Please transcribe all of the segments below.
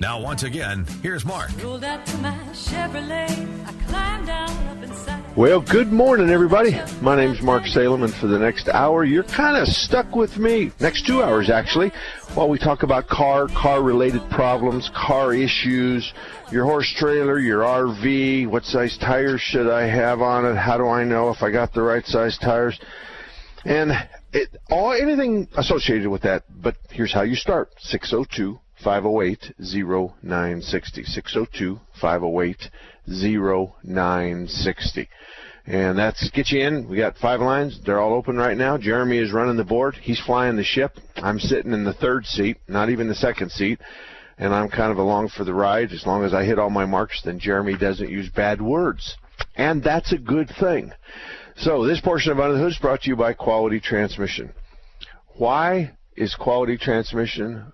Now, once again, here's Mark. Well, good morning, everybody. My name's Mark Salem, and for the next hour, you're kind of stuck with me. Next two hours, actually, while we talk about car, car related problems, car issues, your horse trailer, your RV, what size tires should I have on it? How do I know if I got the right size tires? And it, all anything associated with that. But here's how you start: 602 508 0960. 602 508 0960. And that's get you in. We got five lines. They're all open right now. Jeremy is running the board. He's flying the ship. I'm sitting in the third seat, not even the second seat. And I'm kind of along for the ride. As long as I hit all my marks, then Jeremy doesn't use bad words. And that's a good thing. So this portion of Under the Hood is brought to you by Quality Transmission. Why is Quality Transmission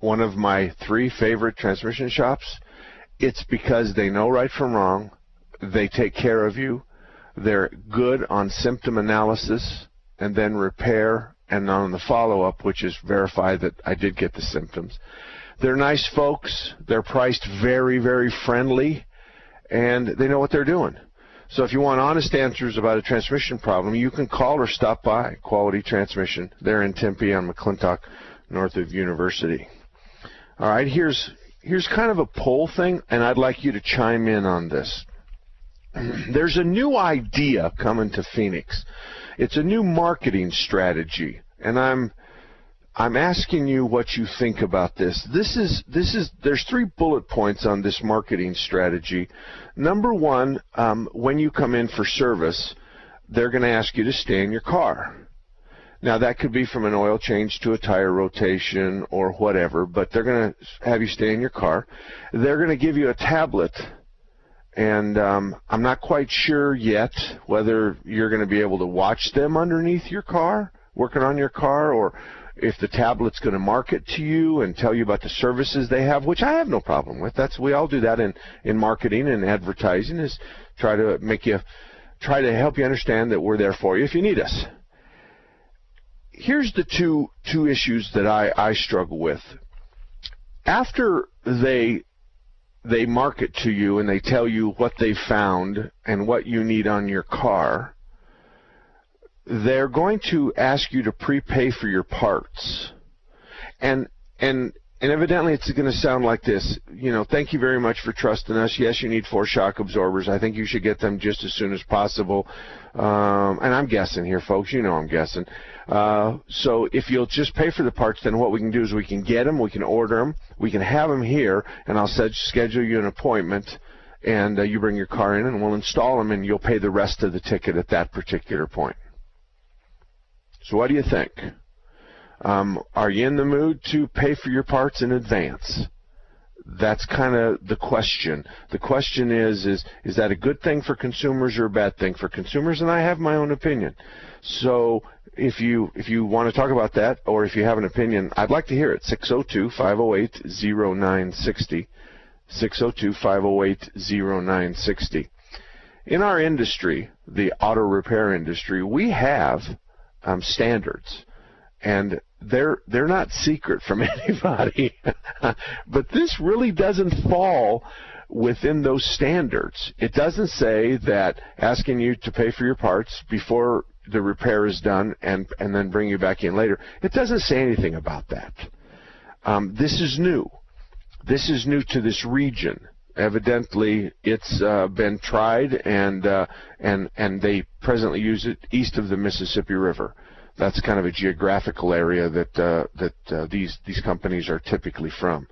one of my three favorite transmission shops? It's because they know right from wrong. They take care of you they're good on symptom analysis and then repair and on the follow up, which is verify that I did get the symptoms. They're nice folks. They're priced very, very friendly, and they know what they're doing. So if you want honest answers about a transmission problem, you can call or stop by Quality Transmission. They're in Tempe on McClintock, north of University. All right, here's here's kind of a poll thing, and I'd like you to chime in on this. there's a new idea coming to Phoenix. It's a new marketing strategy, and I'm I'm asking you what you think about this. This is this is there's three bullet points on this marketing strategy. Number one, um, when you come in for service, they're going to ask you to stay in your car. Now that could be from an oil change to a tire rotation or whatever, but they're going to have you stay in your car. They're going to give you a tablet and um, I'm not quite sure yet whether you're going to be able to watch them underneath your car, working on your car, or if the tablet's going to market to you and tell you about the services they have, which I have no problem with. That's we all do that in in marketing and advertising is try to make you try to help you understand that we're there for you if you need us. Here's the two two issues that I I struggle with. After they they market to you and they tell you what they found and what you need on your car, they're going to ask you to prepay for your parts. And and and evidently it's going to sound like this. You know, thank you very much for trusting us. Yes, you need four shock absorbers. I think you should get them just as soon as possible. Um, and I'm guessing here, folks. You know I'm guessing. Uh, so if you'll just pay for the parts, then what we can do is we can get them, we can order them, we can have them here, and I'll set, schedule you an appointment, and uh, you bring your car in, and we'll install them, and you'll pay the rest of the ticket at that particular point. So what do you think? Um, are you in the mood to pay for your parts in advance? That's kind of the question. The question is, is, is that a good thing for consumers or a bad thing for consumers? And I have my own opinion. So if you if you want to talk about that or if you have an opinion, I'd like to hear it. 602-508-0960. 602-508-0960. In our industry, the auto repair industry, we have um, standards, and they're they're not secret from anybody. but this really doesn't fall within those standards. It doesn't say that asking you to pay for your parts before the repair is done and and then bring you back in later. It doesn't say anything about that. Um, this is new. This is new to this region. Evidently, it's uh, been tried and uh, and and they presently use it east of the Mississippi River. That's kind of a geographical area that uh, that uh, these these companies are typically from.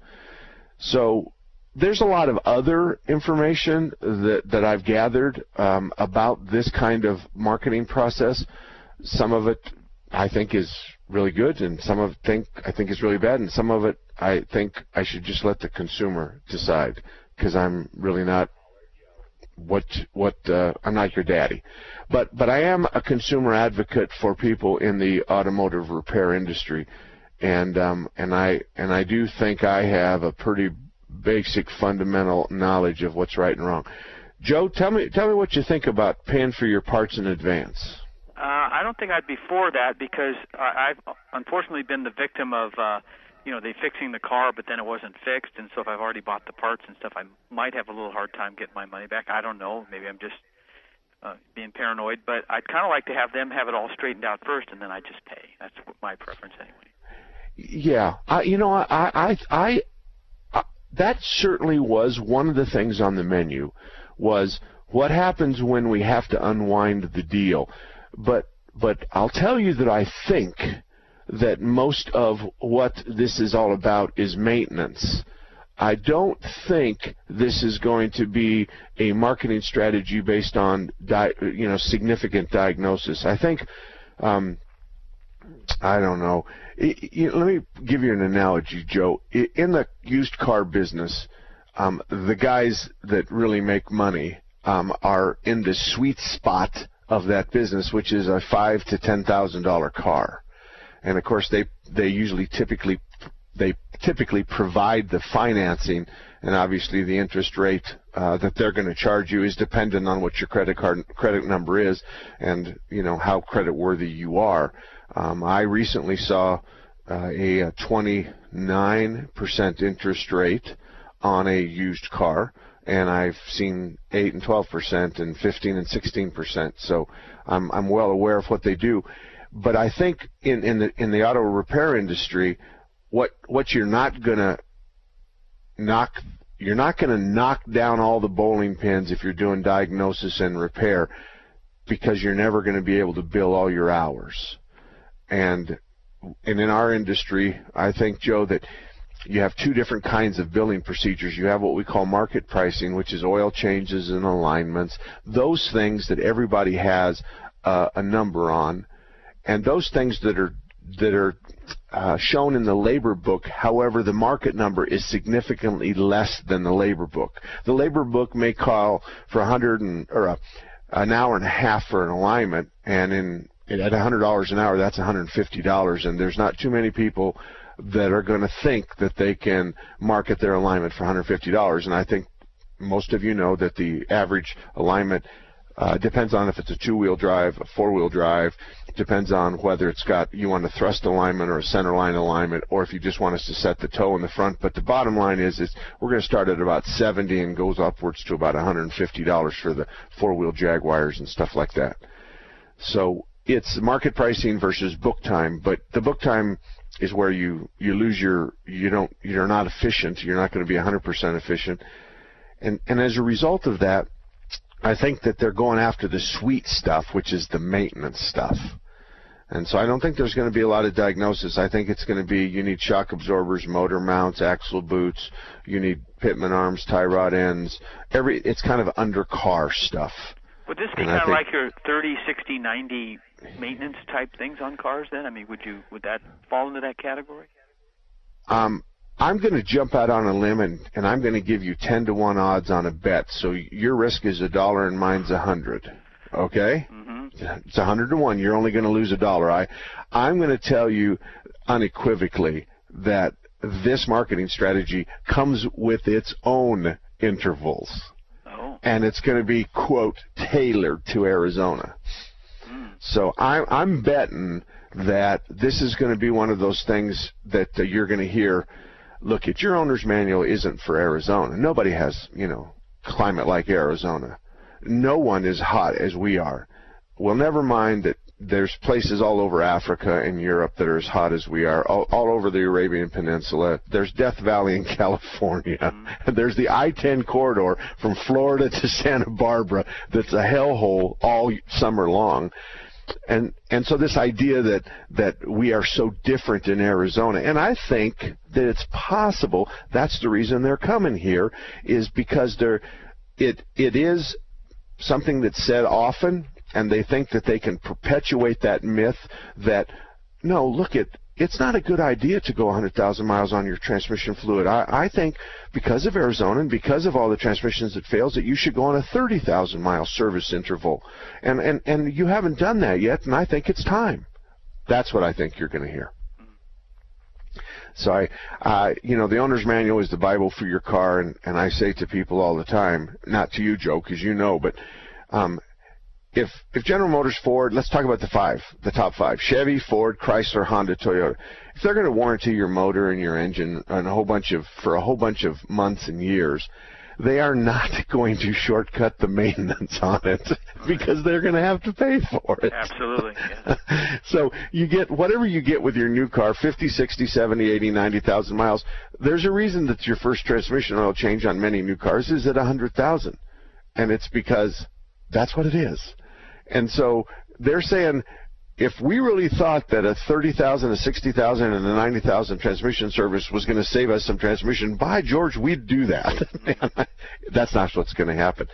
So there's a lot of other information that, that I've gathered um, about this kind of marketing process. Some of it I think is really good, and some of it think I think is really bad, and some of it I think I should just let the consumer decide because I'm really not what what uh, I'm not your daddy, but but I am a consumer advocate for people in the automotive repair industry, and um, and I and I do think I have a pretty basic fundamental knowledge of what's right and wrong. Joe, tell me tell me what you think about paying for your parts in advance. Uh, I don't think I'd be for that because I, I've unfortunately been the victim of. Uh, you know, they fixing the car, but then it wasn't fixed, and so if I've already bought the parts and stuff, I might have a little hard time getting my money back. I don't know. Maybe I'm just uh, being paranoid, but I'd kind of like to have them have it all straightened out first, and then I just pay. That's my preference anyway. Yeah, I, you know, I, I, I, I, that certainly was one of the things on the menu. Was what happens when we have to unwind the deal, but but I'll tell you that I think that most of what this is all about is maintenance. I don't think this is going to be a marketing strategy based on di- you know significant diagnosis. I think um, I don't know. It, it, let me give you an analogy, Joe. In the used car business, um, the guys that really make money um, are in the sweet spot of that business, which is a five to ten thousand dollar car and of course they they usually typically they typically provide the financing, and obviously the interest rate uh, that they're going to charge you is dependent on what your credit card credit number is, and you know how credit worthy you are. Um, I recently saw uh, a 29% interest rate on a used car, and I've seen 8 and 12% and 15 and 16%. So I'm I'm well aware of what they do. But I think in, in the in the auto repair industry, what what you're not gonna knock you're not going to knock down all the bowling pins if you're doing diagnosis and repair because you're never going to be able to bill all your hours. And and in our industry, I think Joe that you have two different kinds of billing procedures. You have what we call market pricing, which is oil changes and alignments, those things that everybody has uh, a number on and those things that are that are uh, shown in the labor book. However, the market number is significantly less than the labor book. The labor book may call for a hundred and or a, an hour and a half for an alignment, and in at $100 an hour, that's $150, and there's not too many people that are going to think that they can market their alignment for $150. And I think most of you know that the average alignment uh, depends on if it's a two-wheel drive, a four-wheel drive. Depends on whether it's got you want a thrust alignment or a center line alignment, or if you just want us to set the toe in the front. But the bottom line is, is we're going to start at about 70 and goes upwards to about $150 for the four-wheel Jaguars and stuff like that. So it's market pricing versus book time, but the book time is where you you lose your you don't you're not efficient. You're not going to be 100% efficient, and and as a result of that I think that they're going after the sweet stuff, which is the maintenance stuff. And so I don't think there's going to be a lot of diagnosis. I think it's going to be you need shock absorbers, motor mounts, axle boots, you need pitman arms, tie rod ends. Every it's kind of under car stuff. Would this be kind of like your 30, 60, 90 maintenance type things on cars then? I mean, would you would that fall into that category? Um, I'm going to jump out on a limb and, and I'm going to give you 10 to 1 odds on a bet. So your risk is a dollar and mine's a hundred. Okay? Mm-hmm. It's a hundred to one. You're only going to lose a dollar. I, I'm going to tell you unequivocally that this marketing strategy comes with its own intervals. And it's going to be, quote, tailored to Arizona. Mm. So I, I'm betting that this is going to be one of those things that uh, you're going to hear look at your owner's manual isn't for Arizona. Nobody has, you know, climate like Arizona. No one is hot as we are. Well, never mind that there's places all over Africa and Europe that are as hot as we are, all, all over the Arabian Peninsula. There's Death Valley in California. Mm-hmm. There's the I-10 corridor from Florida to Santa Barbara that's a hellhole all summer long and and so this idea that that we are so different in Arizona, and I think that it's possible that's the reason they're coming here is because they're it it is something that's said often, and they think that they can perpetuate that myth that no, look at it's not a good idea to go 100,000 miles on your transmission fluid. I, I think because of Arizona and because of all the transmissions that fails, that you should go on a 30,000 mile service interval. And, and, and you haven't done that yet, and I think it's time. That's what I think you're going to hear. So I, uh, you know, the owner's manual is the Bible for your car, and, and I say to people all the time, not to you, Joe, because you know, but um, if if General Motors, Ford, let's talk about the five, the top five: Chevy, Ford, Chrysler, Honda, Toyota. If they're going to warranty your motor and your engine and a whole bunch of for a whole bunch of months and years, they are not going to shortcut the maintenance on it because they're going to have to pay for it. Absolutely. Yeah. so you get whatever you get with your new car, 50, 60, 70, 80, 90,000 miles. There's a reason that your first transmission oil change on many new cars is at 100,000. And it's because that's what it is. And so they're saying if we really thought that a 30,000, a 60,000, and a 90,000 transmission service was going to save us some transmission, by George, we'd do that. That's not what's going to happen.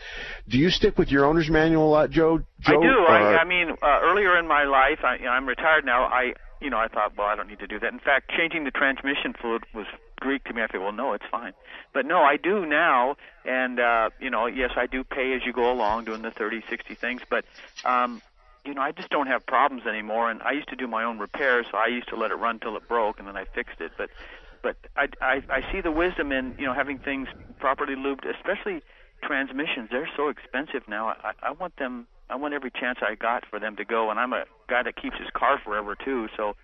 Do you stick with your owner's manual a lot, Joe? Joe I do. I, I mean, uh, earlier in my life, I, you know, I'm retired now. I, you know, I thought, well, I don't need to do that. In fact, changing the transmission fluid was Greek to me. I thought, well, no, it's fine. But no, I do now, and uh, you know, yes, I do pay as you go along, doing the 30, 60 things. But um, you know, I just don't have problems anymore. And I used to do my own repairs, so I used to let it run till it broke, and then I fixed it. But, but I, I, I see the wisdom in you know having things properly lubed, especially transmissions. They're so expensive now. I, I want them. I want every chance I got for them to go. And I'm a guy that keeps his car forever too, so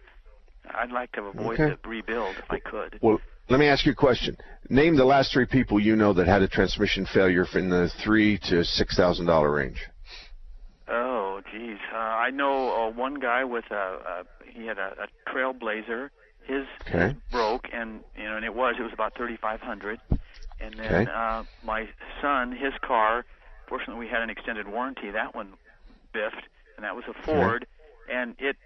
I'd like to avoid Okay. the rebuild if I could. Well, let me ask you a question. Name the last three people you know that had a transmission failure in the three to six thousand dollar range. Oh, geez. Uh, I know uh, one guy with a, a he had a, a Trailblazer. His Okay. broke, and you know, and it was it was about thirty five hundred. And then Okay. uh, my son, his car. Fortunately, we had an extended warranty. That one biffed, and that was a Ford, and it,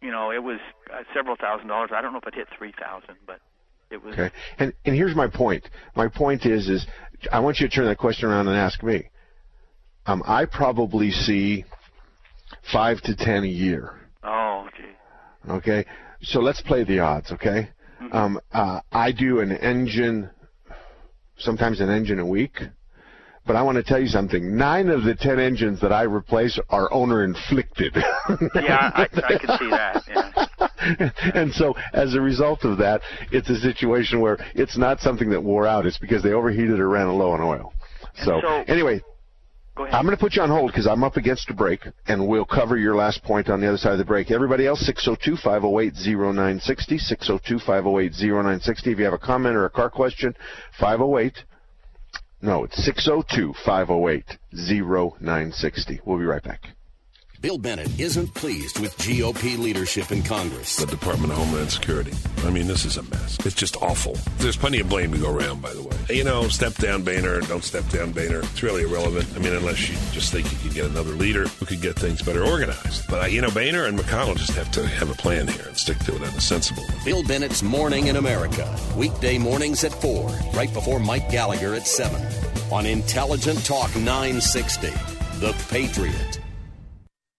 you know, it was uh, several thousand dollars. I don't know if it hit three thousand, but was. Okay. And and here's my point. My point is is I want you to turn that question around and ask me. Um, I probably see five to ten a year. Oh, gee. Okay. So let's play the odds. Okay. Um, uh, I do an engine, sometimes an engine a week. But I want to tell you something. Nine of the ten engines that I replace are owner inflicted. Yeah, I, I could see that. Yeah. and so as a result of that, it's a situation where it's not something that wore out. It's because they overheated or ran low on oil. So, so- anyway. I'm going to put you on hold because I'm up against a break, and we'll cover your last point on the other side of the break. Everybody else, 602-508-0960, 602-508-0960. If you have a comment or a car question, 508. No, it's 602-508-0960. We'll be right back. Bill Bennett isn't pleased with GOP leadership in Congress. the Department of Homeland Security. I mean, this is a mess. It's just awful. There's plenty of blame to go around, by the way. You know, step down Boehner, don't step down Boehner. It's really irrelevant. I mean, unless you just think you could get another leader who could get things better organized. But, uh, you know, Boehner and McConnell just have to have a plan here and stick to it in a sensible way. Bill Bennett's Morning in America. Weekday mornings at 4, right before Mike Gallagher at 7. On Intelligent Talk 960. The Patriot.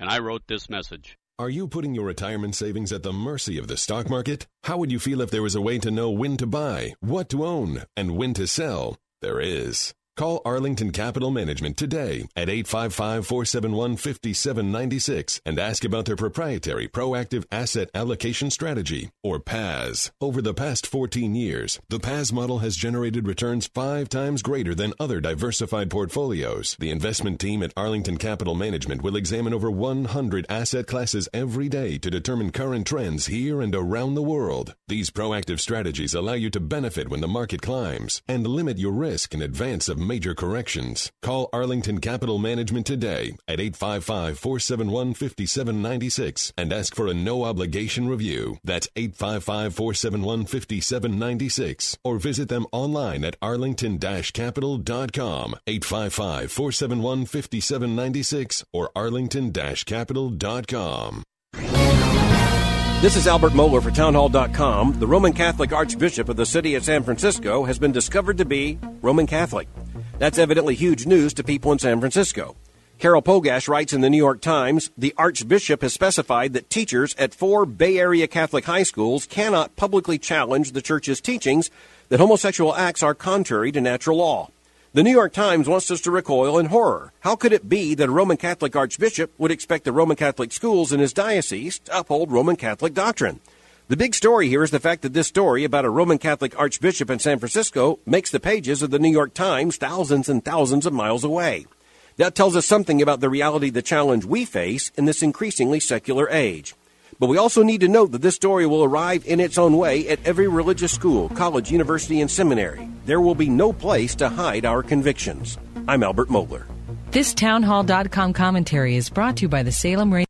and I wrote this message. Are you putting your retirement savings at the mercy of the stock market? How would you feel if there was a way to know when to buy, what to own, and when to sell? There is. Call Arlington Capital Management today at 855-471-5796 and ask about their proprietary proactive asset allocation strategy or PAS. Over the past 14 years, the PAS model has generated returns 5 times greater than other diversified portfolios. The investment team at Arlington Capital Management will examine over 100 asset classes every day to determine current trends here and around the world. These proactive strategies allow you to benefit when the market climbs and limit your risk in advance of major corrections. Call Arlington Capital Management today at 855 471 5796 and ask for a no obligation review. That's 855 471 5796 or visit them online at arlington capital.com. 855 471 5796 or arlington capital.com. This is Albert Mohler for Townhall.com. The Roman Catholic Archbishop of the city of San Francisco has been discovered to be Roman Catholic. That's evidently huge news to people in San Francisco. Carol Pogash writes in the New York Times the Archbishop has specified that teachers at four Bay Area Catholic high schools cannot publicly challenge the Church's teachings that homosexual acts are contrary to natural law. The New York Times wants us to recoil in horror. How could it be that a Roman Catholic archbishop would expect the Roman Catholic schools in his diocese to uphold Roman Catholic doctrine? The big story here is the fact that this story about a Roman Catholic archbishop in San Francisco makes the pages of the New York Times thousands and thousands of miles away. That tells us something about the reality the challenge we face in this increasingly secular age. But we also need to note that this story will arrive in its own way at every religious school, college, university, and seminary. There will be no place to hide our convictions. I'm Albert Mohler. This townhall.com commentary is brought to you by the Salem Radio.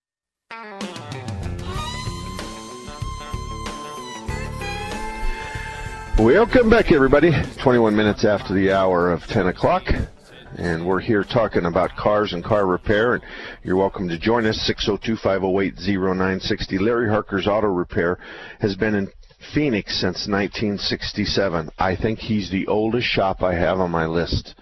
Welcome back, everybody. 21 minutes after the hour of 10 o'clock. And we're here talking about cars and car repair. And you're welcome to join us. 602 508 0960. Larry Harker's Auto Repair has been in Phoenix since 1967. I think he's the oldest shop I have on my list.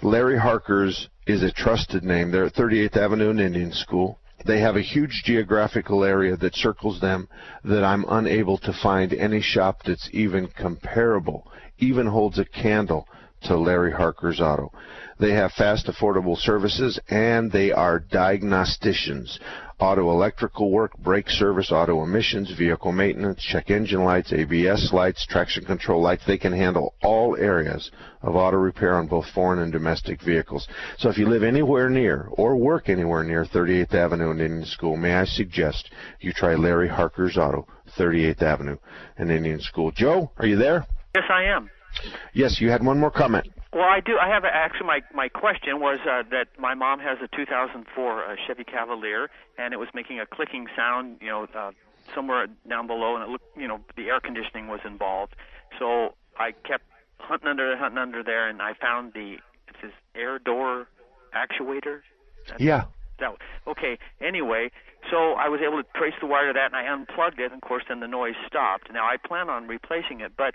Larry Harker's is a trusted name. They're at 38th Avenue and Indian School. They have a huge geographical area that circles them that I'm unable to find any shop that's even comparable, even holds a candle to Larry Harker's Auto. They have fast, affordable services, and they are diagnosticians. Auto electrical work, brake service, auto emissions, vehicle maintenance, check engine lights, ABS lights, traction control lights. They can handle all areas of auto repair on both foreign and domestic vehicles. So if you live anywhere near or work anywhere near 38th Avenue and Indian School, may I suggest you try Larry Harker's Auto, 38th Avenue and Indian School. Joe, are you there? Yes, I am. Yes, you had one more comment. Well, I do. I have actually my my question was uh, that my mom has a 2004 uh, Chevy Cavalier, and it was making a clicking sound, you know, uh, somewhere down below, and it looked, you know, the air conditioning was involved. So I kept hunting under, hunting under there, and I found the it says air door actuator. That's, yeah. That okay. Anyway, so I was able to trace the wire to that, and I unplugged it, and of course, then the noise stopped. Now I plan on replacing it, but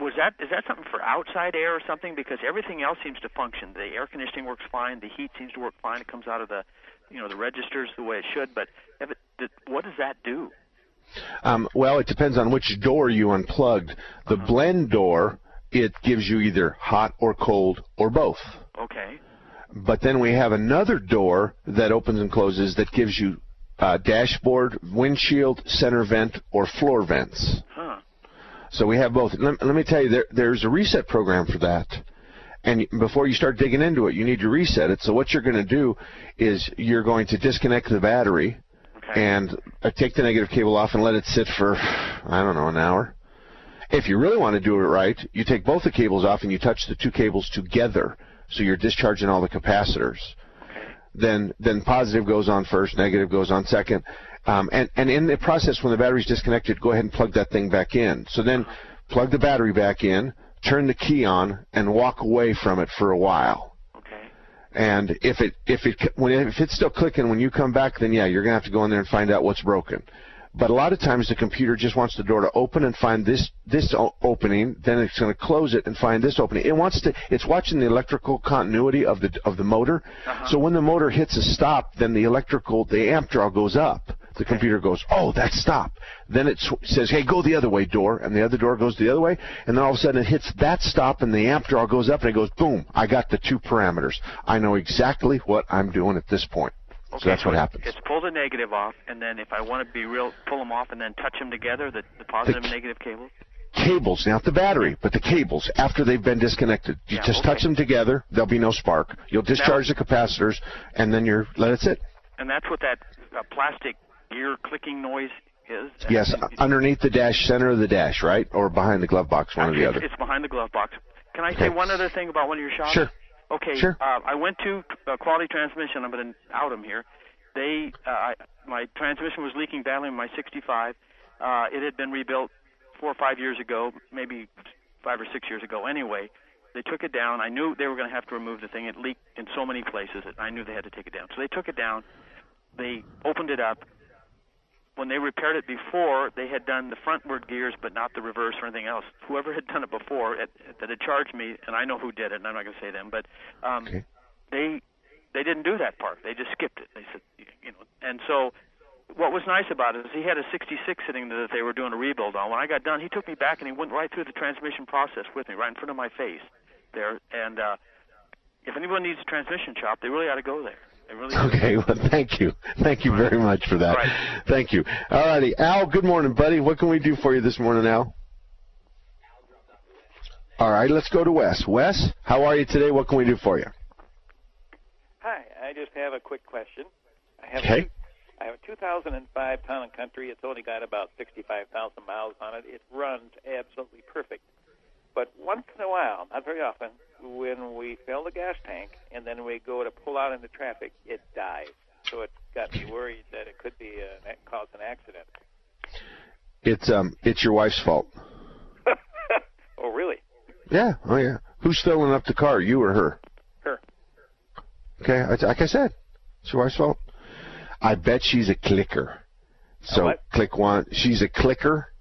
was that is that something for outside air or something? Because everything else seems to function. The air conditioning works fine. The heat seems to work fine. It comes out of the, you know, the registers the way it should. But if it, what does that do? Um, well, it depends on which door you unplugged. The uh-huh. blend door, it gives you either hot or cold or both. Okay. But then we have another door that opens and closes that gives you uh, dashboard, windshield, center vent, or floor vents. Huh. So we have both. Let, let me tell you, there, there's a reset program for that. And before you start digging into it, you need to reset it. So what you're going to do is you're going to disconnect the battery okay. and uh, take the negative cable off and let it sit for, I don't know, an hour. If you really want to do it right, you take both the cables off and you touch the two cables together. So you're discharging all the capacitors. Then, then positive goes on first, negative goes on second. Um, and, and in the process, when the battery's disconnected, go ahead and plug that thing back in. So then plug the battery back in, turn the key on, and walk away from it for a while. Okay. And if it if it when if it's still clicking when you come back, then yeah, you're gonna have to go in there and find out what's broken. But a lot of times the computer just wants the door to open and find this this o- opening, then it's going to close it and find this opening. It wants to. It's watching the electrical continuity of the of the motor. So when the motor hits a stop, then the electrical the amp draw goes up. The computer goes, oh, that's stop. Then it sw- says, hey, go the other way, door, and the other door goes the other way, and then all of a sudden it hits that stop, and the amp draw goes up, and it goes, boom, I got the two parameters. I know exactly what I'm doing at this point. Okay, so that's what happens. It's pull the negative off, and then if I want to be real, pull them off and then touch them together, the, the positive and negative cables. cables, not the battery, but the cables after they've been disconnected. You Yeah, just okay. touch them together, there'll be no spark. You'll discharge the capacitors, and then you're let it sit. And that's what that uh, plastic gear clicking noise is. Yes, underneath the dash, center of the dash, right, or behind the glove box, one or the Actually, other. It's behind the glove box. Can I say one other thing about one of your shops? Sure. Okay. Sure. Uh, I went to uh, Quality Transmission. I'm going to out them here. They, uh, I, my transmission was leaking badly in my 65. Uh, it had been rebuilt four or five years ago, maybe five or six years ago. Anyway, they took it down. I knew they were going to have to remove the thing. It leaked in so many places. That I knew they had to take it down. So they took it down. They opened it up. When they repaired it before, they had done the frontward gears, but not the reverse or anything else. Whoever had done it before, it, that had charged me, and I know who did it, and I'm not going to say them, but um, Okay. they they didn't do that part. They just skipped it. They said, you know, and so what was nice about it is he had a 66 sitting there that they were doing a rebuild on. When I got done, he took me back and he went right through the transmission process with me, right in front of my face there. And uh, if anyone needs a transmission shop, they really ought to go there. They really. Okay, well, thank you. Thank you very much for that. Right. Thank you. All righty. Al, good morning, buddy. What can we do for you this morning, Al? All right, let's go to Wes. Wes, how are you today? What can we do for you? Hi, I just have a quick question. I have Okay. a, I have a 2005 Town and Country. It's only got about 65,000 miles on it. It runs absolutely perfect. But once in a while, not very often, when we fill the gas tank and then we go to pull out into traffic, it dies. So it got me worried that it could be uh, cause an accident. It's um, it's your wife's fault. Oh, really? Yeah. Oh, yeah. Who's filling up the car, you or her? Her. Okay. Like I said, it's your wife's fault. I bet she's a clicker. So what? click one. She's a clicker.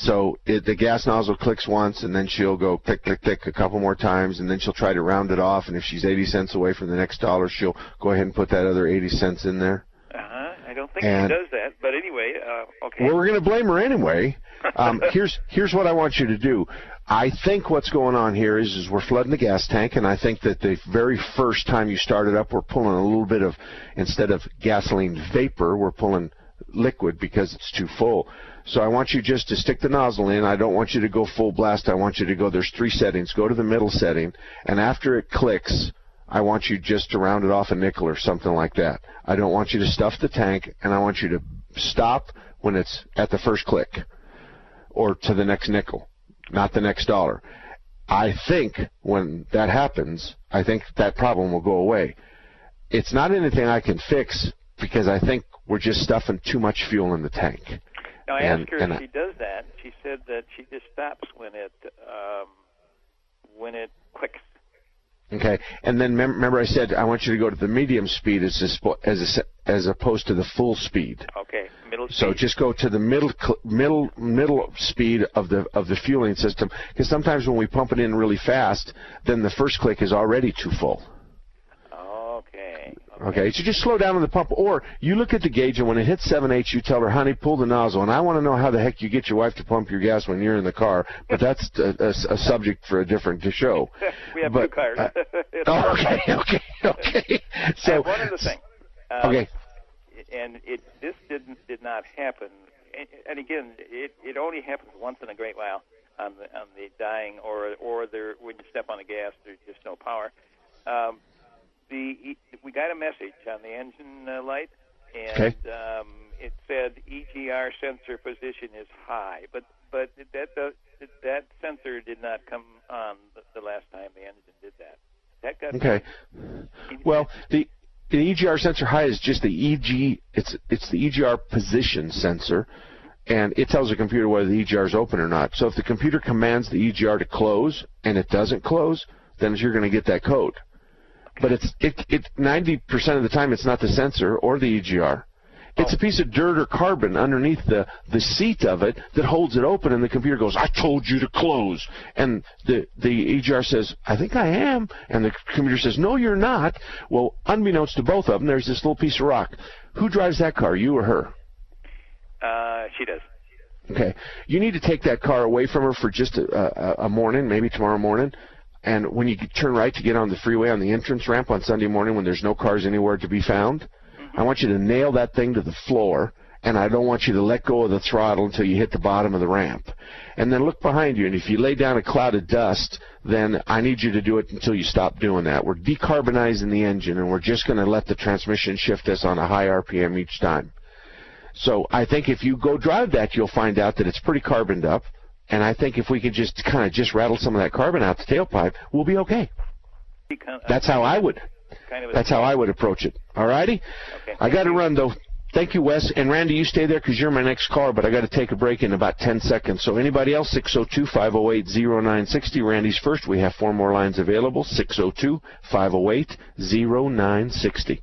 So it, the gas nozzle clicks once, and then she'll go click, click, click a couple more times, and then she'll try to round it off. And if she's 80 cents away from the next dollar, she'll go ahead and put that other 80 cents in there. Uh huh. I don't think And- she does that. But anyway, uh, okay. Well, we're going to blame her anyway. Um, here's here's what I want you to do. I think what's going on here is is we're flooding the gas tank, and I think that the very first time you start it up, we're pulling a little bit of instead of gasoline vapor, we're pulling liquid because it's too full. So I want you just to stick the nozzle in. I don't want you to go full blast. I want you to go. There's three settings. Go to the middle setting, and after it clicks, I want you just to round it off a nickel or something like that. I don't want you to stuff the tank, and I want you to stop when it's at the first click or to the next nickel, not the next dollar. I think when that happens, I think that problem will go away. It's not anything I can fix because I think we're just stuffing too much fuel in the tank. Now I And- asked her if I- she does that. She said that she just stops when it um, when it clicks. Okay, and then mem- remember I said I want you to go to the medium speed as a spo- as a, as opposed to the full speed. Okay, middle So speed. just go to the middle cl- middle middle speed of the of the fueling system because sometimes when we pump it in really fast, then the first click is already too full. Okay. So just slow down on the pump, or you look at the gauge, and when it hits seven eight, you tell her, "Honey, pull the nozzle." And I want to know how the heck you get your wife to pump your gas when you're in the car, but that's a, a, a subject for a different show. we have but, two cars. uh, oh, okay, okay, okay. So one other thing. Uh, Okay. And it this didn't did not happen. And, and again, it it only happens once in a great while on the on the dying or or there when you step on the gas, there's just no power. Um, the we got a message on the engine uh, light, and Okay. um, it said EGR sensor position is high, but but that that that sensor did not come on the, the last time the engine did that. That got Okay. Well, the the EGR sensor high is just the EG. It's it's the EGR position sensor, and it tells the computer whether the EGR is open or not. So if the computer commands the EGR to close and it doesn't close, then you're going to get that code. But it's it, it 90% of the time it's not the sensor or the EGR. It's a piece of dirt or carbon underneath the, the seat of it that holds it open, and the computer goes, I told you to close. And the, the EGR says, I think I am. And the computer says, No, you're not. Well, unbeknownst to both of them, there's this little piece of rock. Who drives that car, you or her? Uh, she does. Okay. You need to take that car away from her for just a, a, a morning, maybe tomorrow morning. And when you turn right to get on the freeway on the entrance ramp on Sunday morning when there's no cars anywhere to be found, I want you to nail that thing to the floor, and I don't want you to let go of the throttle until you hit the bottom of the ramp. And then look behind you, and if you lay down a cloud of dust, then I need you to do it until you stop doing that. We're decarbonizing the engine, and we're just going to let the transmission shift us on a high RPM each time. So I think if you go drive that, you'll find out that it's pretty carboned up. And I think if we could just kind of just rattle some of that carbon out the tailpipe, we'll be okay. That's how I would. Kind of That's how I would approach it. All righty. Okay. I got to run though. Thank you, Wes. And Randy, you stay there because you're my next caller, but I got to take a break in about 10 seconds. So anybody else, 602-508-0960. Randy's first. We have four more lines available. 602-508-0960.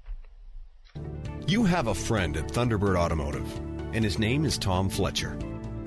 You have a friend at Thunderbird Automotive, and his name is Tom Fletcher.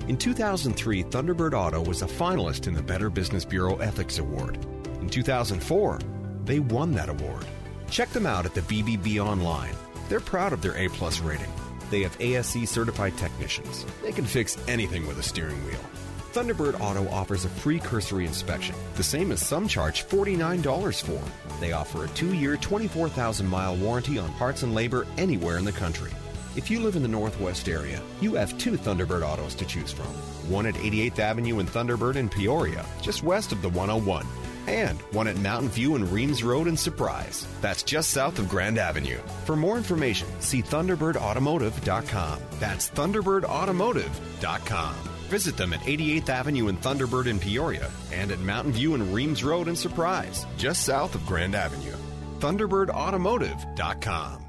In 2003, Thunderbird Auto was a finalist in the Better Business Bureau Ethics Award. In 2004, they won that award. Check them out at the BBB Online. They're proud of their A plus rating. They have ASE certified technicians. They can fix anything with a steering wheel. Thunderbird Auto offers a free cursory inspection, the same as some charge $49 for. They offer a two year, 24,000 mile warranty on parts and labor anywhere in the country. If you live in the Northwest area, you have two Thunderbird autos to choose from. One at 88th Avenue and Thunderbird in Peoria, just west of the 101. And one at Mountain View and Reems Road in Surprise. That's just south of Grand Avenue. For more information, see ThunderbirdAutomotive.com. That's ThunderbirdAutomotive.com. Visit them at 88th Avenue and Thunderbird in Peoria and at Mountain View and Reems Road in Surprise, just south of Grand Avenue. ThunderbirdAutomotive.com.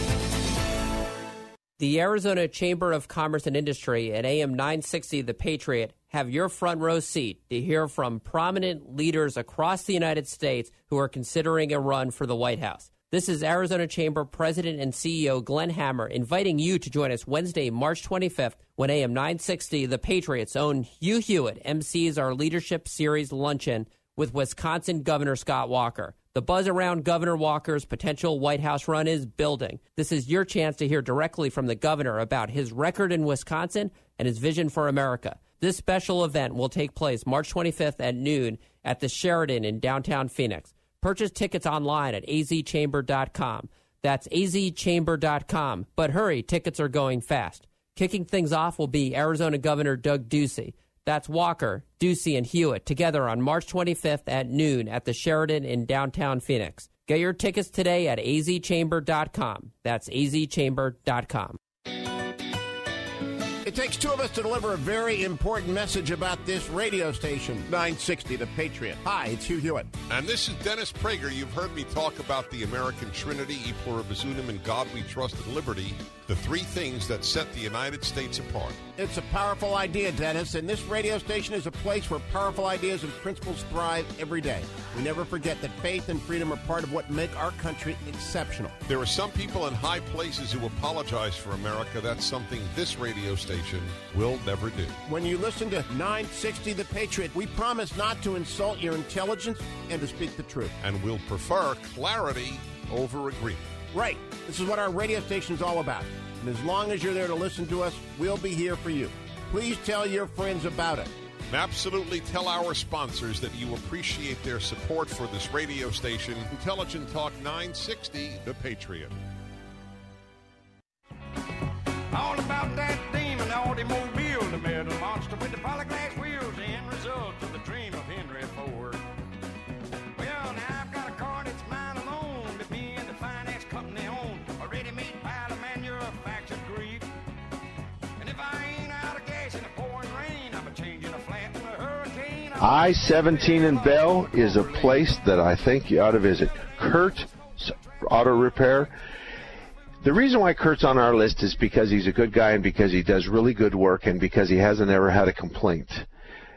The Arizona Chamber of Commerce and Industry and AM 960 The Patriot have your front row seat to hear from prominent leaders across the United States who are considering a run for the White House. This is Arizona Chamber President and CEO Glenn Hamer inviting you to join us Wednesday, March 25th, when AM 960 The Patriot's own Hugh Hewitt MCs our Leadership Series luncheon with Wisconsin Governor Scott Walker. The buzz around Governor Walker's potential White House run is building. This is your chance to hear directly from the governor about his record in Wisconsin and his vision for America. This special event will take place March 25th at noon at the Sheraton in downtown Phoenix. Purchase tickets online at azchamber.com. That's azchamber.com. But hurry, tickets are going fast. Kicking things off will be Arizona Governor Doug Ducey. That's Walker, Ducey, and Hewitt together on March 25th at noon at the Sheraton in downtown Phoenix. Get your tickets today at azchamber.com. That's azchamber.com. It takes two of us to deliver a very important message about this radio station, 960 The Patriot. Hi, it's Hugh Hewitt. And this is Dennis Prager. You've heard me talk about the American Trinity, E pluribus unum, and God we trust and liberty. The three things that set the United States apart. It's a powerful idea, Dennis, and this radio station is a place where powerful ideas and principles thrive every day. We never forget that faith and freedom are part of what make our country exceptional. There are some people in high places who apologize for America. That's something this radio station will never do. When you listen to 960 The Patriot, we promise not to insult your intelligence and to speak the truth. And we'll prefer clarity over agreement. Right. This is what our radio station is all about. And as long as you're there to listen to us, we'll be here for you. Please tell your friends about it. And absolutely tell our sponsors that you appreciate their support for this radio station, Intelligent Talk 960, The Patriot. All about that demon automobile, the I 17 in Bell is a place that I think you ought to visit. Kurt Auto Repair. The reason why Kurt's on our list is because he's a good guy and because he does really good work and because he hasn't ever had a complaint.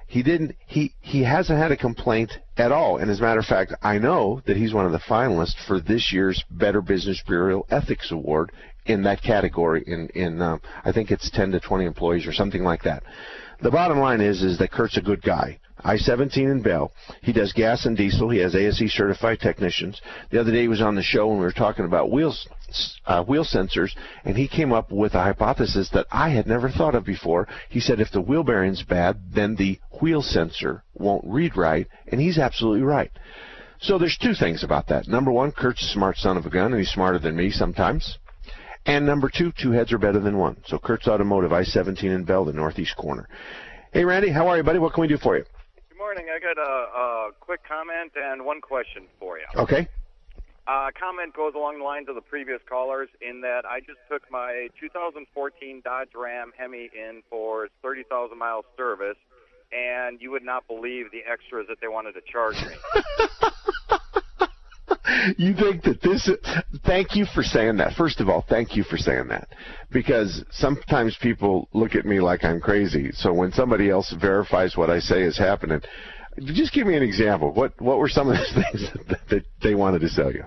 He didn't he he hasn't had a complaint at all. And as a matter of fact, I know that he's one of the finalists for this year's Better Business Bureau Ethics Award in that category in in um, I think it's 10 to 20 employees or something like that. The bottom line is is that Kurt's a good guy. I-17 in Bell. He does gas and diesel. He has ASE certified technicians. The other day he was on the show and we were talking about wheels, uh, wheel sensors, and he came up with a hypothesis that I had never thought of before. He said if the wheel bearing's bad, then the wheel sensor won't read right, and he's absolutely right. So there's two things about that. Number one, Kurt's a smart son of a gun, and he's smarter than me sometimes. And number two, two heads are better than one. So Kurt's Automotive, I-17 in Bell, the northeast corner. Hey, Randy, how are you, buddy? What can we do for you? Morning. I got a, a quick comment and one question for you. Okay. Uh, comment goes along the lines of the previous callers in that I just took my 2014 Dodge Ram Hemi in for 30,000 mile service, and you would not believe the extras that they wanted to charge me. you think that this is, thank you for saying that. First of all thank you for saying that. Because sometimes people look at me like i'm crazy. So when somebody else verifies what i say is happening just give me an example. What what were some of the things that, that they wanted to sell you?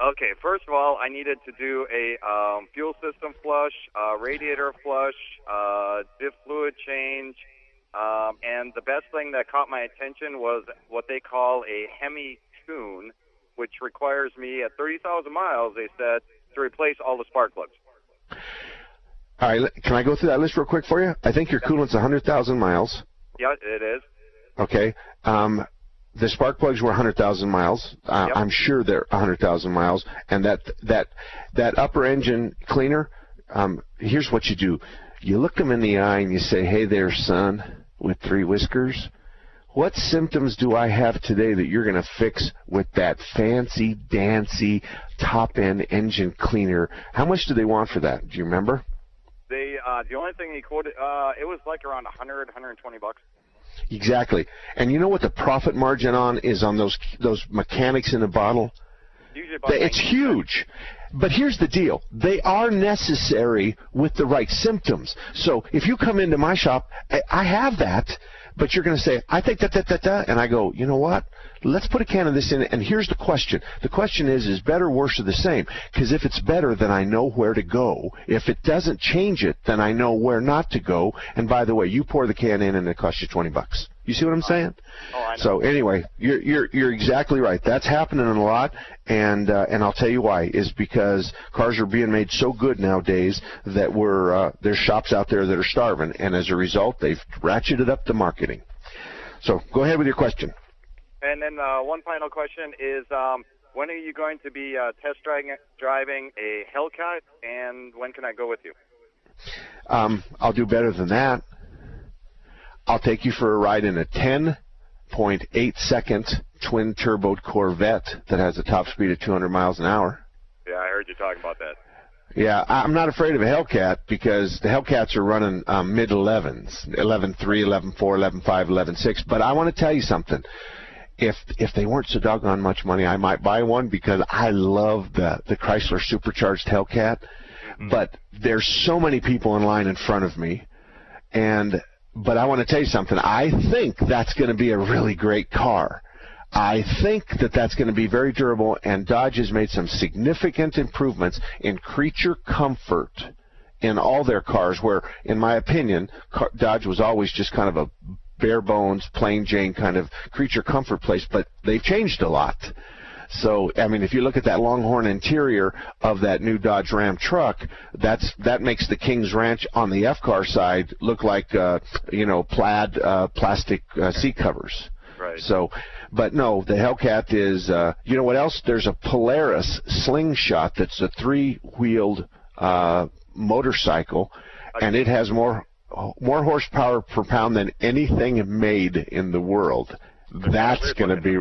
Okay, first of all, I needed to do a um, fuel system flush, uh, radiator flush, uh, diff fluid change, um, and the best thing that caught my attention was what they call a Hemi tune, which requires me at 30,000 miles, they said, to replace all the spark plugs. all right can i go through that list real quick for you i think your coolant's 100000 miles Yeah, it is. okay um the spark plugs were 100,000 miles. Uh, Yep. I'm sure they're 100,000 miles. And that that that upper engine cleaner. Um, here's what you do: you look them in the eye and you say, "Hey there, son, with three whiskers. What symptoms do I have today that you're going to fix with that fancy dancy top end engine cleaner? How much do they want for that? Do you remember? They uh, the only thing he quoted, uh, it was like around 100, 120 bucks. Exactly. And you know what the profit margin on is on those those mechanics in the bottle? It's huge. But here's the deal. They are necessary with the right symptoms. So if you come into my shop, I- I have that, but you're going to say, I think that, that, that, that. And I go, you know what? Let's put a can of this in. And here's the question. The question is, is better, worse, or the same? Because if it's better, then I know where to go. If it doesn't change it, then I know where not to go. And by the way, you pour the can in and it costs you 20 bucks. You see what I'm saying? Oh, I know. So anyway, you're you're you're exactly right. That's happening a lot, and uh, and I'll tell you why is because cars are being made so good nowadays that we're uh, there's shops out there that are starving, and as a result, they've ratcheted up the marketing. So go ahead with your question. And then uh, one final question is, um, when are you going to be uh, test driving, driving a Hellcat, and when can I go with you? Um, I'll do better than that. I'll take you for a ride in a 10.8 second twin turbo Corvette that has a top speed of 200 miles an hour. Yeah, I heard you talking about that. Yeah, I'm not afraid of a Hellcat because the Hellcats are running um, mid 11s, 11.3, 11.4, 11.5, 11.6. But I want to tell you something. If if they weren't so doggone much money, I might buy one because I love the the Chrysler supercharged Hellcat. but there's so many people in line in front of me, and but I want to tell you something. I think that's going to be a really great car. I think that that's going to be very durable, and Dodge has made some significant improvements in creature comfort in all their cars. Where, in my opinion, Dodge was always just kind of a bare bones, plain Jane kind of creature comfort place, but they've changed a lot. So, I mean, if you look at that Longhorn interior of that new Dodge Ram truck, that's that makes the King's Ranch on the F car side look like uh, you know plaid uh, plastic uh, seat covers. Right. So, but no, the Hellcat is. Uh, you know what else? There's a Polaris Slingshot that's a three-wheeled uh, motorcycle, and it has more more horsepower per pound than anything made in the world. That's going to be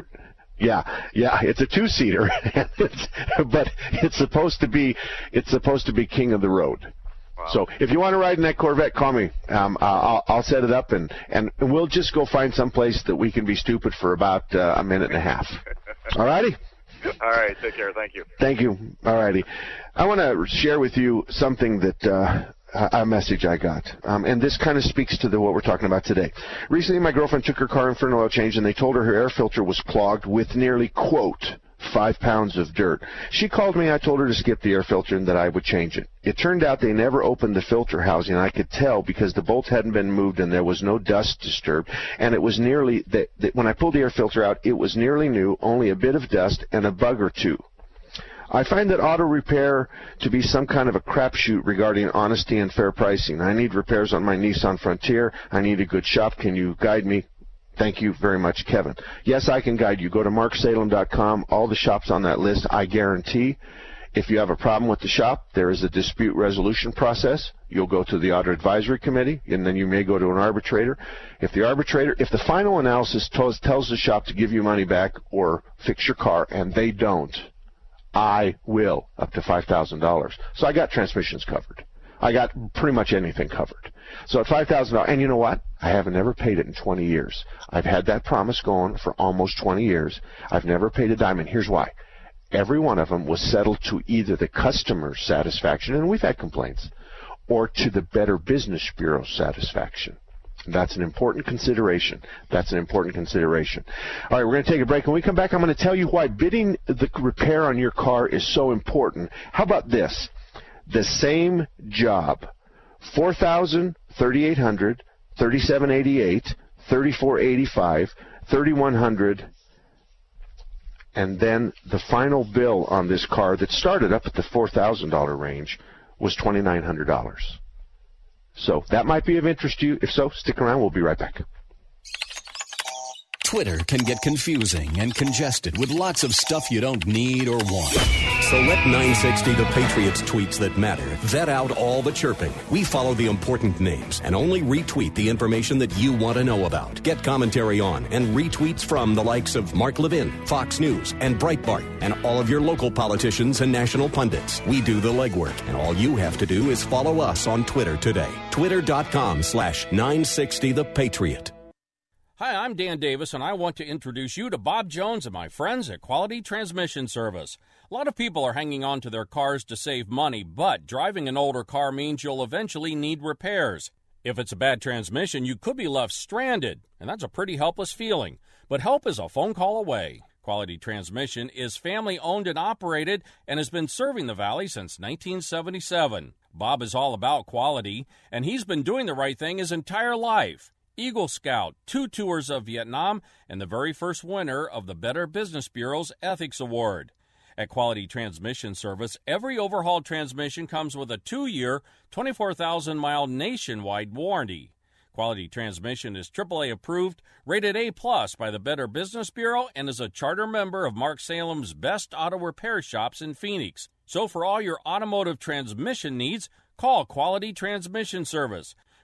yeah, yeah, it's a two-seater, but it's supposed to be it's supposed to be king of the road. Wow. So if you want to ride in that Corvette, call me. Um, I'll, I'll set it up, and and we'll just go find some place that we can be stupid for about uh, a minute and a half. All righty. All right, take care. Thank you. Thank you. All righty. I want to share with you something that uh, a message I got. Um, and this kind of speaks to the, what we're talking about today. Recently, my girlfriend took her car in for an oil change, and they told her her air filter was clogged with nearly, quote, five pounds of dirt. She called me. I told her to skip the air filter and that I would change it. It turned out they never opened the filter housing. I could tell because the bolts hadn't been moved and there was no dust disturbed. And it was nearly that, that when I pulled the air filter out, it was nearly new, only a bit of dust and a bug or two. I find that auto repair to be some kind of a crapshoot regarding honesty and fair pricing. I need repairs on my Nissan Frontier. I need a good shop. Can you guide me? Thank you very much, Kevin. Yes, I can guide you. Go to marksalem.com. All the shops on that list, I guarantee. If you have a problem with the shop, there is a dispute resolution process. You'll go to the Auto Advisory Committee, and then you may go to an arbitrator. If the arbitrator, if the final analysis tells, tells the shop to give you money back or fix your car, and they don't, I will up to $5,000. So I got transmissions covered. I got pretty much anything covered. So at $5,000, and you know what? I haven't never paid it in 20 years. I've had that promise going for almost 20 years. I've never paid a dime, and here's why. Every one of them was settled to either the customer's satisfaction, and we've had complaints, or to the Better Business Bureau satisfaction. That's an important consideration. That's an important consideration. All right, we're going to take a break. When we come back, I'm going to tell you why bidding the repair on your car is so important. How about this? The same job, 4000 3800 3788 3485 3100 and then the final bill on this car that started up at the $4,000 range was $2,900. So that might be of interest to you. If so, stick around. We'll be right back. Twitter can get confusing and congested with lots of stuff you don't need or want. So let 960 The Patriots tweets that matter vet out all the chirping. We follow the important names and only retweet the information that you want to know about. Get commentary on and retweets from the likes of Mark Levin, Fox News, and Breitbart, and all of your local politicians and national pundits. We do the legwork, and all you have to do is follow us on Twitter today. Twitter.com slash 960 The Patriot. I'm Dan Davis, and I want to introduce you to Bob Jones and my friends at Quality Transmission Service. A lot of people are hanging on to their cars to save money, but driving an older car means you'll eventually need repairs. If it's a bad transmission, you could be left stranded, and that's a pretty helpless feeling. But help is a phone call away. Quality Transmission is family owned and operated and has been serving the Valley since 1977. Bob is all about quality, and he's been doing the right thing his entire life. Eagle Scout, two tours of Vietnam, and the very first winner of the Better Business Bureau's Ethics Award. At Quality Transmission Service, every overhauled transmission comes with a two year, 24,000 mile nationwide warranty. Quality Transmission is AAA approved, rated A plus by the Better Business Bureau, and is a charter member of Mark Salem's best auto repair shops in Phoenix. So for all your automotive transmission needs, call Quality Transmission Service.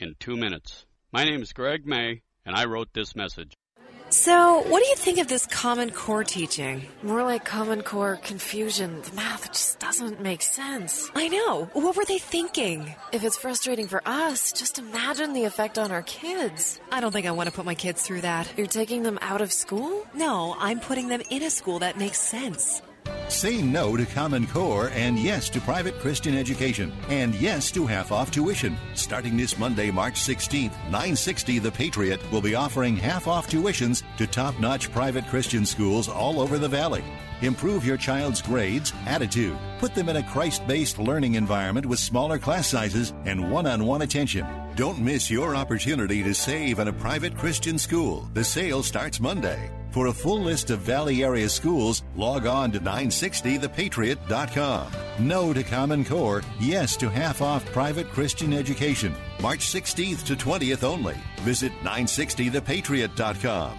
in two minutes. My name is Greg May, and I wrote this message. So, what do you think of this Common Core teaching? More like Common Core confusion. The math just doesn't make sense. I know. What were they thinking? If it's frustrating for us, just imagine the effect on our kids. I don't think I want to put my kids through that. You're taking them out of school? No, I'm putting them in a school that makes sense. Say no to Common Core and yes to private Christian education and yes to half off tuition. Starting this Monday, March 16th, 960 The Patriot will be offering half off tuitions to top notch private Christian schools all over the Valley. Improve your child's grades, attitude. Put them in a Christ based learning environment with smaller class sizes and one on one attention. Don't miss your opportunity to save in a private Christian school. The sale starts Monday. For a full list of Valley area schools, log on to 960thepatriot.com. No to Common Core, yes to half off private Christian education. March 16th to 20th only. Visit 960thepatriot.com.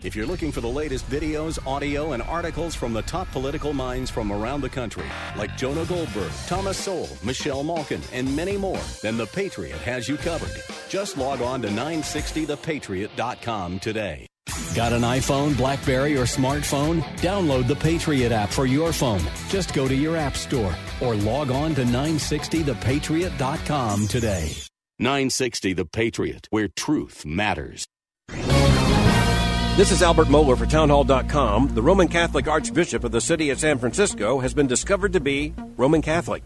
If you're looking for the latest videos, audio, and articles from the top political minds from around the country, like Jonah Goldberg, Thomas Sowell, Michelle Malkin, and many more, then The Patriot has you covered. Just log on to 960thepatriot.com today. Got an iPhone, Blackberry, or smartphone? Download the Patriot app for your phone. Just go to your app store or log on to 960thepatriot.com today. 960 The Patriot, where truth matters. This is Albert Mohler for Townhall.com. The Roman Catholic Archbishop of the city of San Francisco has been discovered to be Roman Catholic.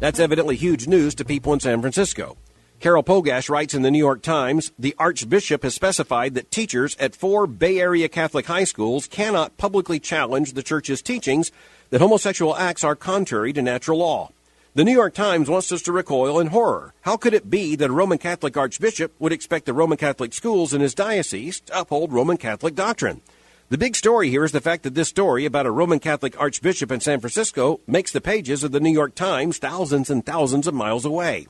That's evidently huge news to people in San Francisco. Carol Pogash writes in the New York Times The Archbishop has specified that teachers at four Bay Area Catholic high schools cannot publicly challenge the church's teachings that homosexual acts are contrary to natural law. The New York Times wants us to recoil in horror. How could it be that a Roman Catholic archbishop would expect the Roman Catholic schools in his diocese to uphold Roman Catholic doctrine? The big story here is the fact that this story about a Roman Catholic archbishop in San Francisco makes the pages of the New York Times thousands and thousands of miles away.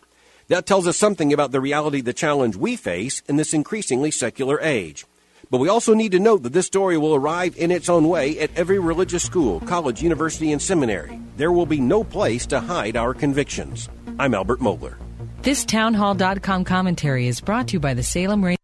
That tells us something about the reality of the challenge we face in this increasingly secular age. But we also need to note that this story will arrive in its own way at every religious school, college, university, and seminary. There will be no place to hide our convictions. I'm Albert Mohler. This townhall.com commentary is brought to you by the Salem Radio.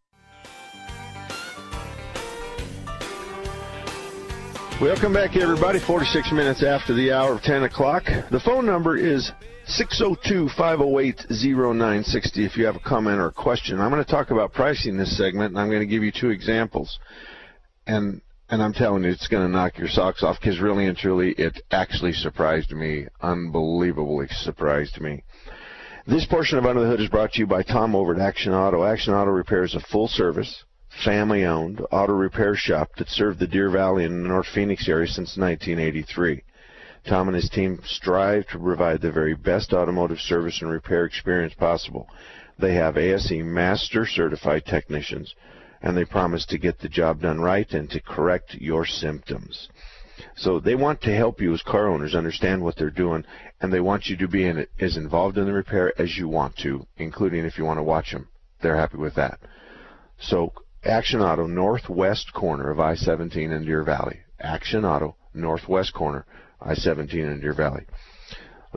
Welcome back, everybody. 46 minutes after the hour of 10 o'clock. The phone number is 602-508-0960 if you have a comment or a question. I'm going to talk about pricing this segment, and I'm going to give you two examples. And and I'm telling you, it's going to knock your socks off because really and truly, it actually surprised me. Unbelievably surprised me. This portion of Under the Hood is brought to you by Tom over at Action Auto. Action Auto Repair is a full service, family owned auto repair shop that served the Deer Valley and North Phoenix area since 1983. Tom and his team strive to provide the very best automotive service and repair experience possible. They have ASE Master Certified technicians, and they promise to get the job done right and to correct your symptoms. So they want to help you as car owners understand what they're doing, and they want you to be in as involved in the repair as you want to, including if you want to watch them. They're happy with that. So Action Auto, northwest corner of I-17 in Deer Valley. Action Auto, northwest corner I-17 in Deer Valley.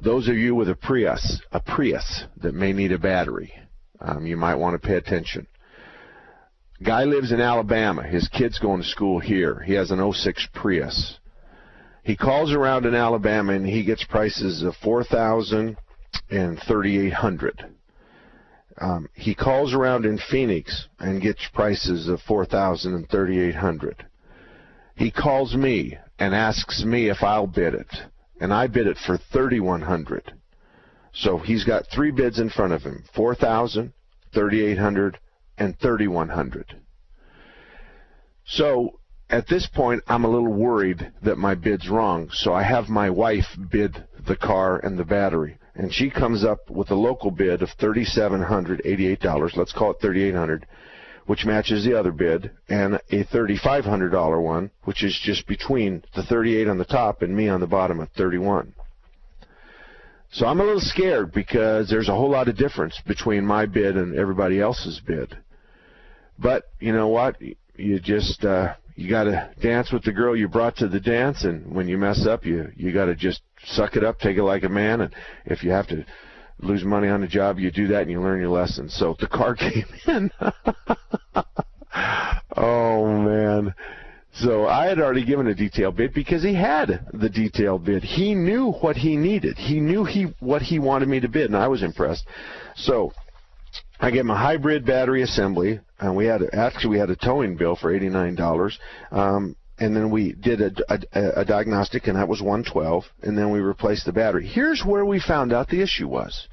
Those of you with a Prius, a Prius that may need a battery, um, you might want to pay attention. Guy lives in Alabama. His kid's going to school here. He has an 06 Prius. He calls around in Alabama and he gets prices of 4000 and 3800 um, he calls around in Phoenix and gets prices of 4000 and 3800 He calls me and asks me if I'll bid it, and I bid it for 3100 So he's got three bids in front of him: 4000 3800 and 3100 So at this point, I'm a little worried that my bid's wrong, so I have my wife bid the car and the battery. and she comes up with a local bid of $3,788. Let's call it 3,800, which matches the other bid, and a $3,500 one, which is just between the 38 on the top and me on the bottom at 31. So I'm a little scared because there's a whole lot of difference between my bid and everybody else's bid. But you know what? You just uh, you got to dance with the girl you brought to the dance, and when you mess up, you you got to just suck it up, take it like a man, and if you have to lose money on the job, you do that and you learn your lesson. So the car came in. oh man. So I had already given a detailed bid because he had the detailed bid. He knew what he needed. He knew he what he wanted me to bid, and I was impressed. So I gave him a hybrid battery assembly, and we had actually we had a towing bill for eighty nine dollars. Um, and then we did a, a, a diagnostic, and that was 112. And then we replaced the battery. Here's where we found out the issue was.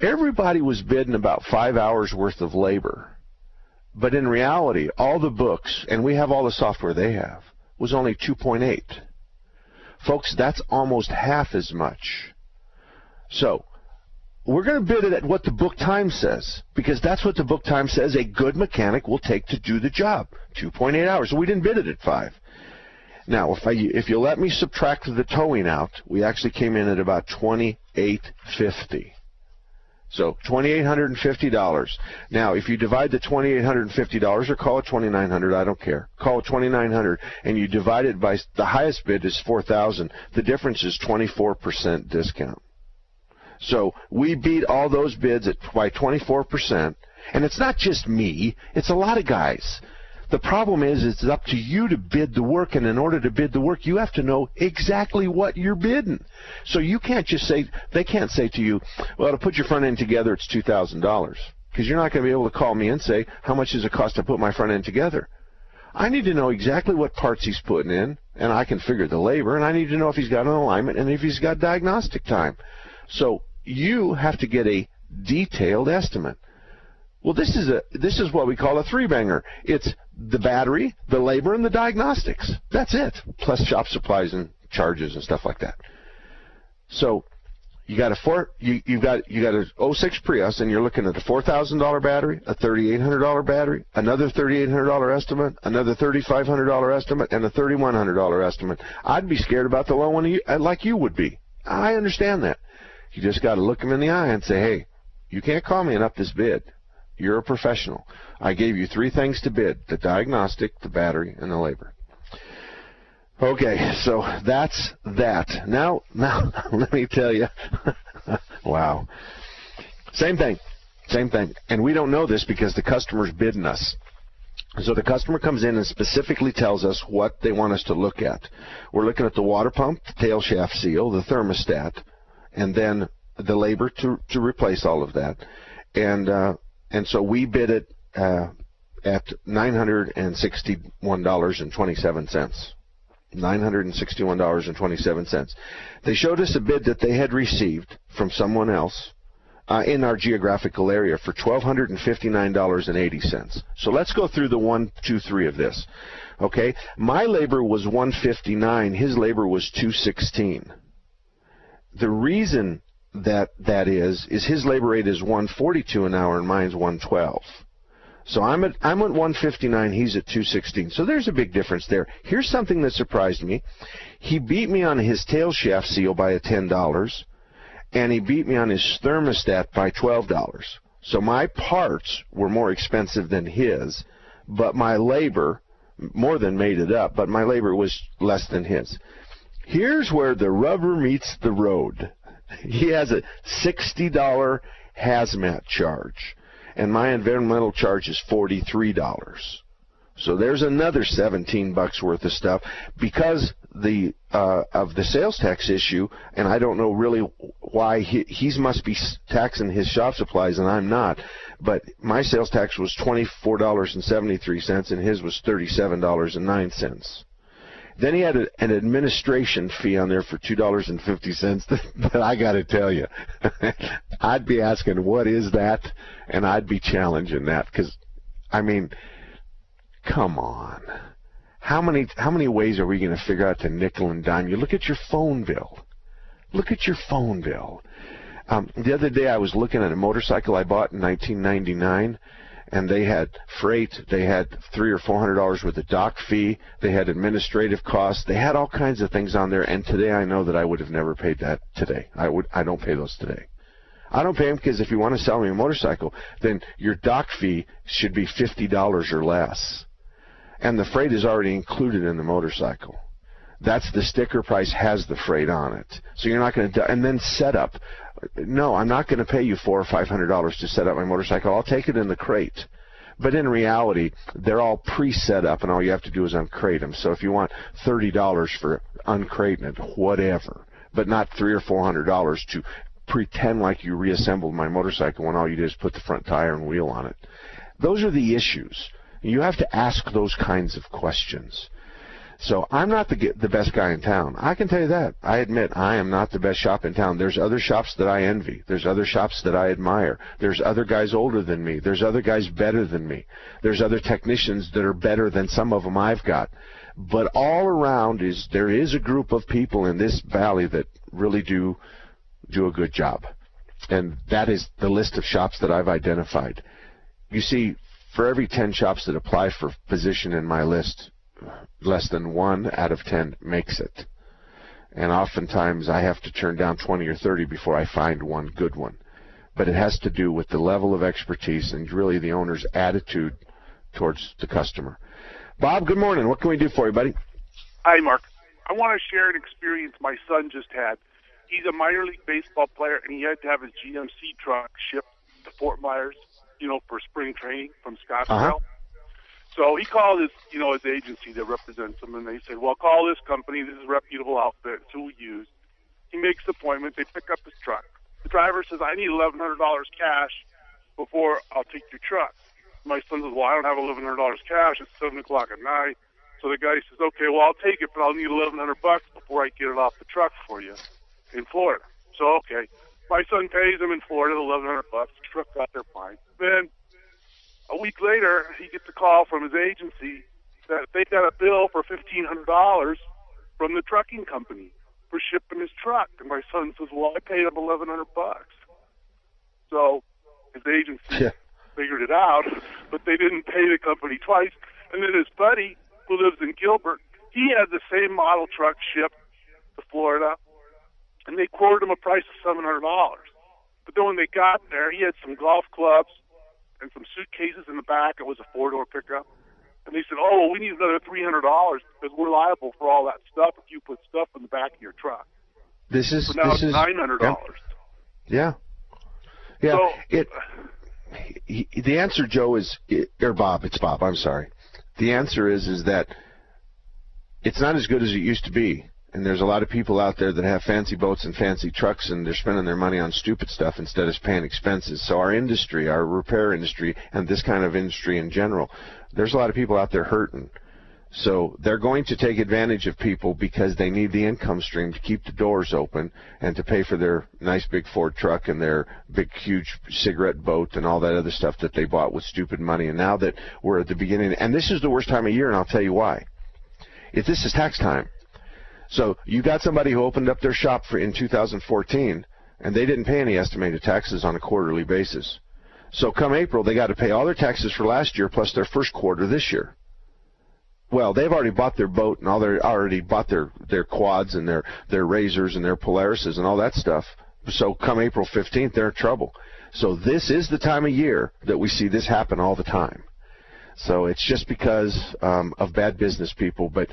Everybody was bidding about five hours worth of labor, but in reality, all the books, and we have all the software they have, was only 2.8. Folks, that's almost half as much. So we're going to bid it at what the book time says because that's what the book time says a good mechanic will take to do the job 2.8 hours so we didn't bid it at 5 now if i if you let me subtract the towing out we actually came in at about 2850 so $2,850. Now, if you divide the $2,850 or call it 2,900, I don't care. Call it 2,900, and you divide it by the highest bid is 4,000. The difference is 24% discount. So we beat all those bids at, by 24%. And it's not just me, it's a lot of guys. The problem is, it's up to you to bid the work, and in order to bid the work, you have to know exactly what you're bidding. So you can't just say, they can't say to you, well, to put your front end together, it's $2,000. Because you're not going to be able to call me and say, how much does it cost to put my front end together? I need to know exactly what parts he's putting in, and I can figure the labor, and I need to know if he's got an alignment and if he's got diagnostic time. So you have to get a detailed estimate. Well, this is a this is what we call a three banger. It's the battery, the labor, and the diagnostics. That's it. Plus shop supplies and charges and stuff like that. So you got a four you you got you got a 06 Prius and you're looking at a four thousand dollar battery, a thirty eight hundred dollar battery, another thirty eight hundred dollar estimate, another thirty five hundred dollar estimate, and a thirty one hundred dollar estimate. I'd be scared about the low one you, uh, like you would be. I understand that. You just got to look them in the eye and say, hey, you can't call me and up this bid. You're a professional. I gave you three things to bid the diagnostic, the battery, and the labor. Okay, so that's that. Now, now let me tell you. wow. Same thing. Same thing. And we don't know this because the customer's bidding us. So the customer comes in and specifically tells us what they want us to look at. We're looking at the water pump, the tail shaft seal, the thermostat, and then the labor to, to replace all of that. And uh, and so we bid it uh, at $961.27. $961.27. They showed us a bid that they had received from someone else uh, in our geographical area for $1,259.80. So let's go through the one, two, three of this. Okay, my labor was 159. His labor was 216. The reason that that is is his labor rate is 142 an hour and mine's 112. So I'm at I'm at 159, he's at 216. So there's a big difference there. Here's something that surprised me. He beat me on his tail shaft seal by a $10 and he beat me on his thermostat by $12. So my parts were more expensive than his, but my labor more than made it up, but my labor was less than his. Here's where the rubber meets the road. He has a $60 hazmat charge, and my environmental charge is $43. So there's another 17 bucks worth of stuff because the uh, of the sales tax issue, and I don't know really why he he's must be taxing his shop supplies and I'm not. But my sales tax was twenty four dollars and seventy three cents, and his was thirty seven dollars and nine cents. Then he had a, an administration fee on there for two dollars and fifty cents. That I got to tell you, I'd be asking, "What is that?" and I'd be challenging that because, I mean, come on, how many how many ways are we going to figure out to nickel and dime you? Look at your phone bill. Look at your phone bill. Um, the other day I was looking at a motorcycle I bought in 1999 and they had freight, they had three or four hundred dollars worth of dock fee, they had administrative costs, they had all kinds of things on there. And today I know that I would have never paid that today. I would, I don't pay those today. I don't pay them because if you want to sell me a motorcycle, then your dock fee should be fifty dollars or less, and the freight is already included in the motorcycle. That's the sticker price has the freight on it, so you're not going to. And then setup. No, I'm not going to pay you four or five hundred dollars to set up my motorcycle. I'll take it in the crate. But in reality, they're all pre-set up, and all you have to do is uncrate them. So if you want thirty dollars for uncrating it, whatever, but not three or four hundred dollars to pretend like you reassembled my motorcycle when all you did is put the front tire and wheel on it. Those are the issues. You have to ask those kinds of questions. So I'm not the the best guy in town. I can tell you that. I admit I am not the best shop in town. There's other shops that I envy. There's other shops that I admire. There's other guys older than me. There's other guys better than me. There's other technicians that are better than some of them I've got. But all around is there is a group of people in this valley that really do do a good job. And that is the list of shops that I've identified. You see, for every 10 shops that apply for position in my list, less than one out of 10 makes it. And oftentimes I have to turn down 20 or 30 before I find one good one. But it has to do with the level of expertise and really the owner's attitude towards the customer. Bob, good morning. What can we do for you, buddy? Hi, Mark. I want to share an experience my son just had he's a minor league baseball player, and he had to have his GMC truck shipped to Fort Myers, you know, for spring training from Scottsdale. Uh-huh. So he called his, you know, his agency that represents him, and they said, "Well, call this company. This is a reputable outfit. It's who we use." He makes the appointment. They pick up his truck. The driver says, "I need eleven hundred dollars cash before I'll take your truck." My son says, "Well, I don't have eleven hundred dollars cash. It's seven o'clock at night." So the guy says, "Okay, well, I'll take it, but I'll need eleven hundred bucks before I get it off the truck for you." in Florida. So okay, my son pays him in Florida the eleven hundred bucks. Truck got there fine. Then a week later, he gets a call from his agency that they got a bill for fifteen hundred dollars from the trucking company for shipping his truck. And my son says, "Well, I paid him eleven hundred bucks." So his agency yeah. figured it out, but they didn't pay the company twice. And then his buddy, who lives in Gilbert, he had the same model truck shipped to Florida and they quoted him a price of seven hundred dollars. But then when they got there, he had some golf clubs and some suitcases in the back. It was a four door pickup. And they said, "Oh, well, we need another three hundred dollars because we're liable for all that stuff if you put stuff in the back of your truck." This is so now this it's is nine hundred dollars. Yeah, yeah. So, it. He, the answer, Joe, is or Bob. It's Bob. I'm sorry. The answer is is that it's not as good as it used to be and there's a lot of people out there that have fancy boats and fancy trucks and they're spending their money on stupid stuff instead of paying expenses. So our industry, our repair industry, and this kind of industry in general, there's a lot of people out there hurting. So they're going to take advantage of people because they need the income stream to keep the doors open and to pay for their nice big Ford truck and their big huge cigarette boat and all that other stuff that they bought with stupid money. And now that we're at the beginning, and this is the worst time of year, and I'll tell you why. If this is tax time, so you got somebody who opened up their shop for in 2014, and they didn't pay any estimated taxes on a quarterly basis. So come April, they got to pay all their taxes for last year plus their first quarter this year. Well, they've already bought their boat and all their already bought their their quads and their their RZRs and their Polarises and all that stuff. So come April 15th, they're in trouble. So this is the time of year that we see this happen all the time. So it's just because um, of bad business people, but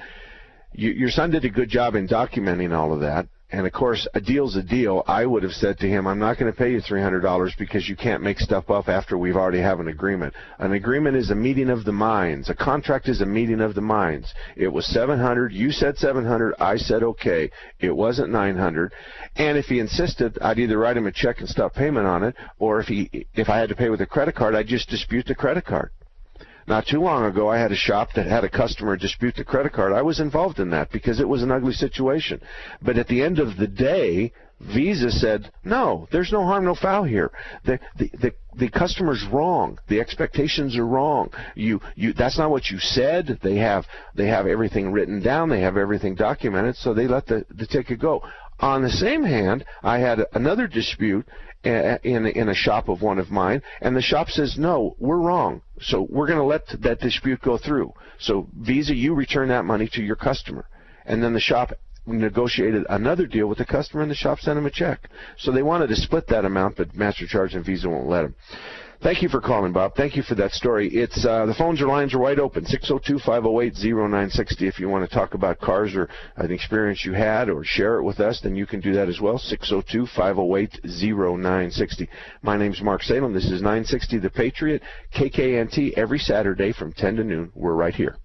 you, your son did a good job in documenting all of that. And of course, a deal's a deal. I would have said to him, I'm not going to pay you $300 because you can't make stuff up after we've already have an agreement. An agreement is a meeting of the minds. A contract is a meeting of the minds. It was 700. You said 700. I said okay. It wasn't 900. And if he insisted, I'd either write him a check and stop payment on it, or if he, if I had to pay with a credit card, I'd just dispute the credit card. Not too long ago, I had a shop that had a customer dispute the credit card. I was involved in that because it was an ugly situation. But at the end of the day, Visa said, no, there's no harm, no foul here. The, the, the, the customer's wrong. The expectations are wrong. You, you, that's not what you said. They have, they have everything written down. They have everything documented. So they let the, the ticket go. On the same hand, I had another dispute in in a shop of one of mine, and the shop says, "No, we're wrong. So we're going to let that dispute go through. So Visa, you return that money to your customer." And then the shop negotiated another deal with the customer, and the shop sent him a check. So they wanted to split that amount, but MasterCharge and Visa won't let them. Thank you for calling, Bob. Thank you for that story. It's uh, the phones or lines are wide open. 602-508-0960. If you want to talk about cars or an experience you had or share it with us, then you can do that as well. 602-508-0960. My name's Mark Salem. This is 960 The Patriot, KKNT, every Saturday from 10 to noon. We're right here.